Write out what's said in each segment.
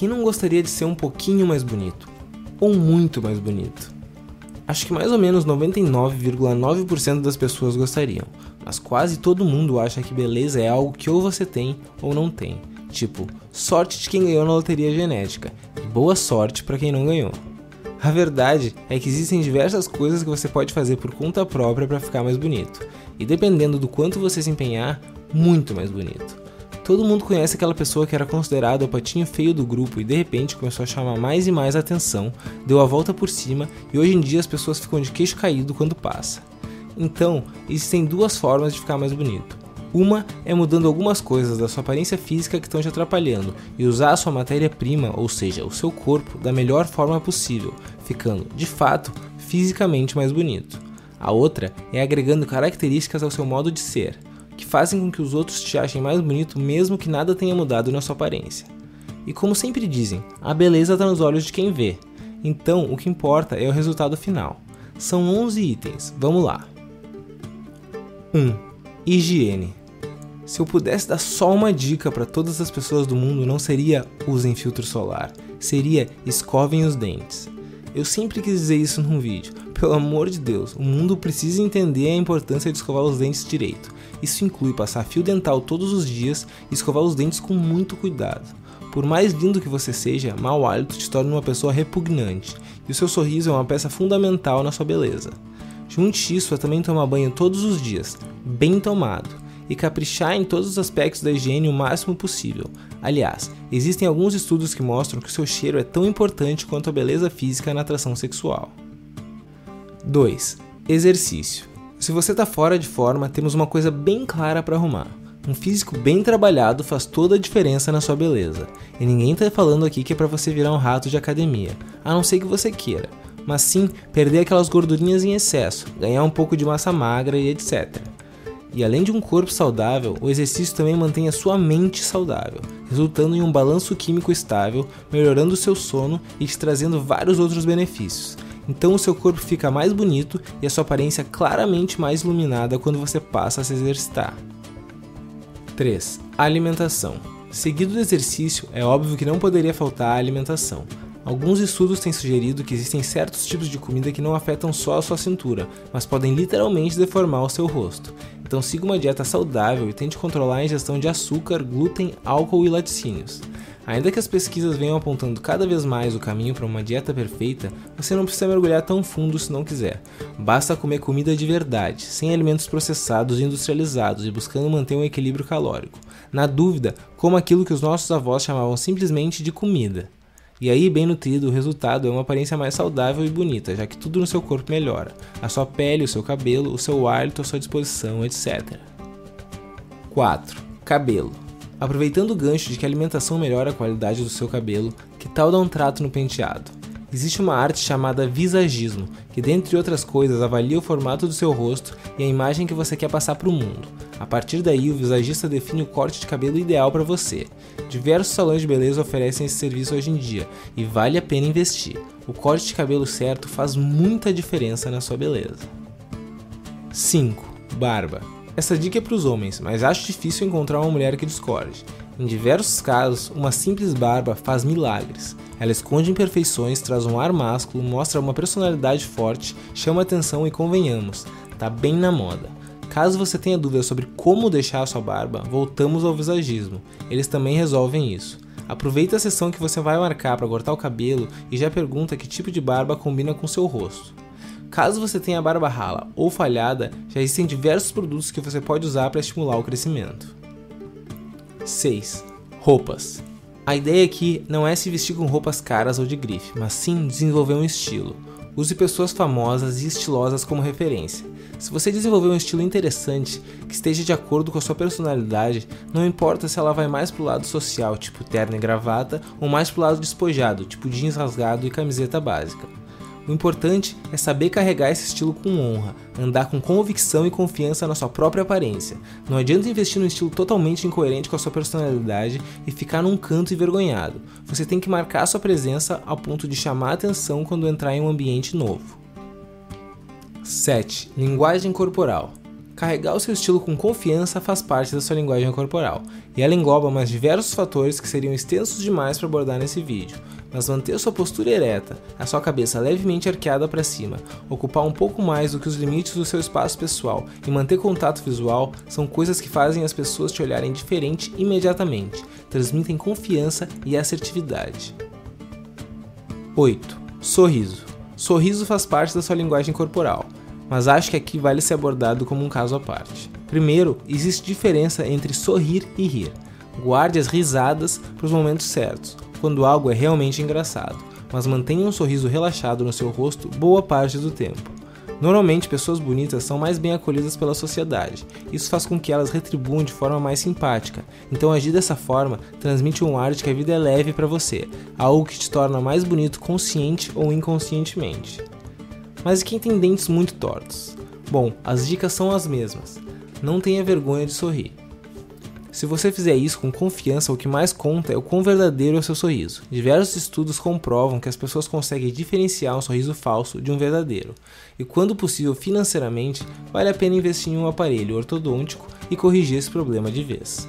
quem não gostaria de ser um pouquinho mais bonito? Ou muito mais bonito? Acho que mais ou menos 99,9% das pessoas gostariam, mas quase todo mundo acha que beleza é algo que ou você tem ou não tem. Tipo, sorte de quem ganhou na loteria genética e boa sorte para quem não ganhou. A verdade é que existem diversas coisas que você pode fazer por conta própria para ficar mais bonito, e dependendo do quanto você se empenhar, muito mais bonito. Todo mundo conhece aquela pessoa que era considerada o patinho feio do grupo e de repente começou a chamar mais e mais atenção, deu a volta por cima e hoje em dia as pessoas ficam de queixo caído quando passa. Então, existem duas formas de ficar mais bonito. Uma é mudando algumas coisas da sua aparência física que estão te atrapalhando e usar a sua matéria-prima, ou seja, o seu corpo, da melhor forma possível, ficando, de fato, fisicamente mais bonito. A outra é agregando características ao seu modo de ser fazem com que os outros te achem mais bonito mesmo que nada tenha mudado na sua aparência. E como sempre dizem, a beleza está nos olhos de quem vê. Então, o que importa é o resultado final. São 11 itens, vamos lá. 1. Higiene. Se eu pudesse dar só uma dica para todas as pessoas do mundo, não seria usem filtro solar, seria escovem os dentes. Eu sempre quis dizer isso num vídeo. Pelo amor de Deus, o mundo precisa entender a importância de escovar os dentes direito. Isso inclui passar fio dental todos os dias e escovar os dentes com muito cuidado. Por mais lindo que você seja, mau hálito te torna uma pessoa repugnante, e o seu sorriso é uma peça fundamental na sua beleza. Junte isso a também tomar banho todos os dias, bem tomado, e caprichar em todos os aspectos da higiene o máximo possível. Aliás, existem alguns estudos que mostram que o seu cheiro é tão importante quanto a beleza física na atração sexual. 2. Exercício. Se você está fora de forma, temos uma coisa bem clara para arrumar. Um físico bem trabalhado faz toda a diferença na sua beleza. E ninguém está falando aqui que é para você virar um rato de academia, a não ser que você queira, mas sim perder aquelas gordurinhas em excesso, ganhar um pouco de massa magra e etc. E além de um corpo saudável, o exercício também mantém a sua mente saudável, resultando em um balanço químico estável, melhorando o seu sono e te trazendo vários outros benefícios. Então o seu corpo fica mais bonito e a sua aparência claramente mais iluminada quando você passa a se exercitar. 3. Alimentação. Seguido do exercício, é óbvio que não poderia faltar a alimentação. Alguns estudos têm sugerido que existem certos tipos de comida que não afetam só a sua cintura, mas podem literalmente deformar o seu rosto. Então siga uma dieta saudável e tente controlar a ingestão de açúcar, glúten, álcool e laticínios. Ainda que as pesquisas venham apontando cada vez mais o caminho para uma dieta perfeita, você não precisa mergulhar tão fundo se não quiser. Basta comer comida de verdade, sem alimentos processados e industrializados e buscando manter um equilíbrio calórico. Na dúvida, coma aquilo que os nossos avós chamavam simplesmente de comida. E aí, bem nutrido, o resultado é uma aparência mais saudável e bonita, já que tudo no seu corpo melhora: a sua pele, o seu cabelo, o seu hálito, a sua disposição, etc. 4. Cabelo. Aproveitando o gancho de que a alimentação melhora a qualidade do seu cabelo, que tal dar um trato no penteado? Existe uma arte chamada visagismo, que dentre outras coisas avalia o formato do seu rosto e a imagem que você quer passar para o mundo. A partir daí, o visagista define o corte de cabelo ideal para você. Diversos salões de beleza oferecem esse serviço hoje em dia e vale a pena investir. O corte de cabelo certo faz muita diferença na sua beleza. 5. Barba. Essa dica é para os homens, mas acho difícil encontrar uma mulher que discorde. Em diversos casos, uma simples barba faz milagres. Ela esconde imperfeições, traz um ar másculo, mostra uma personalidade forte, chama atenção e convenhamos, tá bem na moda. Caso você tenha dúvidas sobre como deixar a sua barba, voltamos ao visagismo. Eles também resolvem isso. Aproveita a sessão que você vai marcar para cortar o cabelo e já pergunta que tipo de barba combina com seu rosto. Caso você tenha barba rala ou falhada, já existem diversos produtos que você pode usar para estimular o crescimento. 6. Roupas. A ideia aqui não é se vestir com roupas caras ou de grife, mas sim desenvolver um estilo. Use pessoas famosas e estilosas como referência. Se você desenvolver um estilo interessante, que esteja de acordo com a sua personalidade, não importa se ela vai mais pro lado social, tipo terno e gravata, ou mais pro lado despojado, tipo jeans rasgado e camiseta básica. O importante é saber carregar esse estilo com honra, andar com convicção e confiança na sua própria aparência. Não adianta investir num estilo totalmente incoerente com a sua personalidade e ficar num canto envergonhado. Você tem que marcar sua presença ao ponto de chamar atenção quando entrar em um ambiente novo. 7. Linguagem corporal. Carregar o seu estilo com confiança faz parte da sua linguagem corporal, e ela engloba mais diversos fatores que seriam extensos demais para abordar nesse vídeo, mas manter sua postura ereta, a sua cabeça levemente arqueada para cima, ocupar um pouco mais do que os limites do seu espaço pessoal e manter contato visual são coisas que fazem as pessoas te olharem diferente imediatamente, transmitem confiança e assertividade. 8. Sorriso. Sorriso faz parte da sua linguagem corporal mas acho que aqui vale ser abordado como um caso à parte. Primeiro, existe diferença entre sorrir e rir. Guarde as risadas para os momentos certos, quando algo é realmente engraçado, mas mantenha um sorriso relaxado no seu rosto boa parte do tempo. Normalmente, pessoas bonitas são mais bem acolhidas pela sociedade. Isso faz com que elas retribuam de forma mais simpática. Então, agir dessa forma transmite um ar de que a vida é leve para você, algo que te torna mais bonito consciente ou inconscientemente. Mas quem tem dentes muito tortos? Bom, as dicas são as mesmas. Não tenha vergonha de sorrir. Se você fizer isso com confiança, o que mais conta é o quão verdadeiro é o seu sorriso. Diversos estudos comprovam que as pessoas conseguem diferenciar um sorriso falso de um verdadeiro. E quando possível financeiramente, vale a pena investir em um aparelho ortodôntico e corrigir esse problema de vez.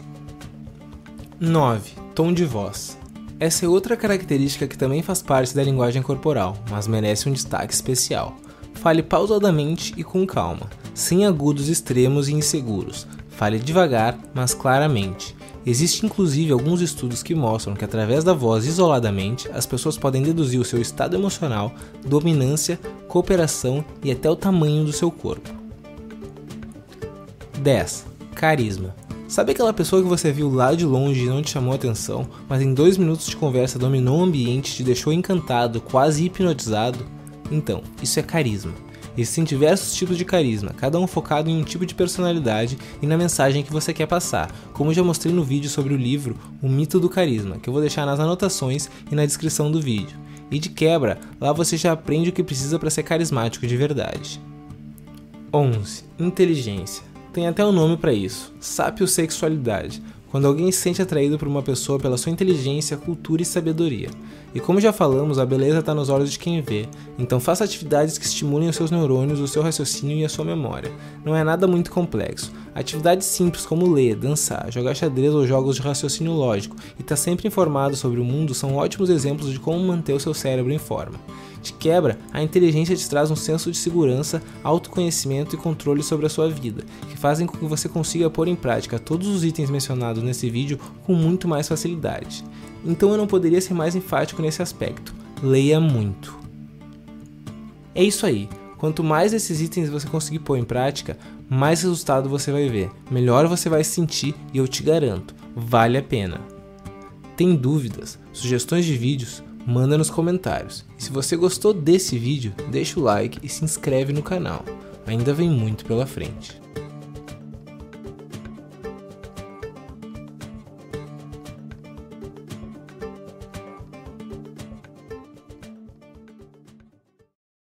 9. Tom de voz. Essa é outra característica que também faz parte da linguagem corporal, mas merece um destaque especial. Fale pausadamente e com calma, sem agudos extremos e inseguros. Fale devagar, mas claramente. Existem inclusive alguns estudos que mostram que através da voz isoladamente, as pessoas podem deduzir o seu estado emocional, dominância, cooperação e até o tamanho do seu corpo. 10. Carisma. Sabe aquela pessoa que você viu lá de longe e não te chamou atenção, mas em dois minutos de conversa dominou o ambiente, te deixou encantado, quase hipnotizado? Então, isso é carisma. Existem diversos tipos de carisma, cada um focado em um tipo de personalidade e na mensagem que você quer passar, como já mostrei no vídeo sobre o livro O Mito do Carisma, que eu vou deixar nas anotações e na descrição do vídeo. E de quebra, lá você já aprende o que precisa para ser carismático de verdade. 11. Inteligência. Tem até um nome para isso: sapiosexualidade, quando alguém se sente atraído por uma pessoa pela sua inteligência, cultura e sabedoria. E como já falamos, a beleza está nos olhos de quem vê, então faça atividades que estimulem os seus neurônios, o seu raciocínio e a sua memória. Não é nada muito complexo. Atividades simples como ler, dançar, jogar xadrez ou jogos de raciocínio lógico e estar tá sempre informado sobre o mundo são ótimos exemplos de como manter o seu cérebro em forma. De quebra, a inteligência te traz um senso de segurança, autoconhecimento e controle sobre a sua vida, que fazem com que você consiga pôr em prática todos os itens mencionados nesse vídeo com muito mais facilidade. Então eu não poderia ser mais enfático nesse aspecto. Leia muito. É isso aí. Quanto mais desses itens você conseguir pôr em prática, mais resultado você vai ver, melhor você vai se sentir e eu te garanto, vale a pena. Tem dúvidas, sugestões de vídeos? Manda nos comentários. E se você gostou desse vídeo, deixa o like e se inscreve no canal. Ainda vem muito pela frente.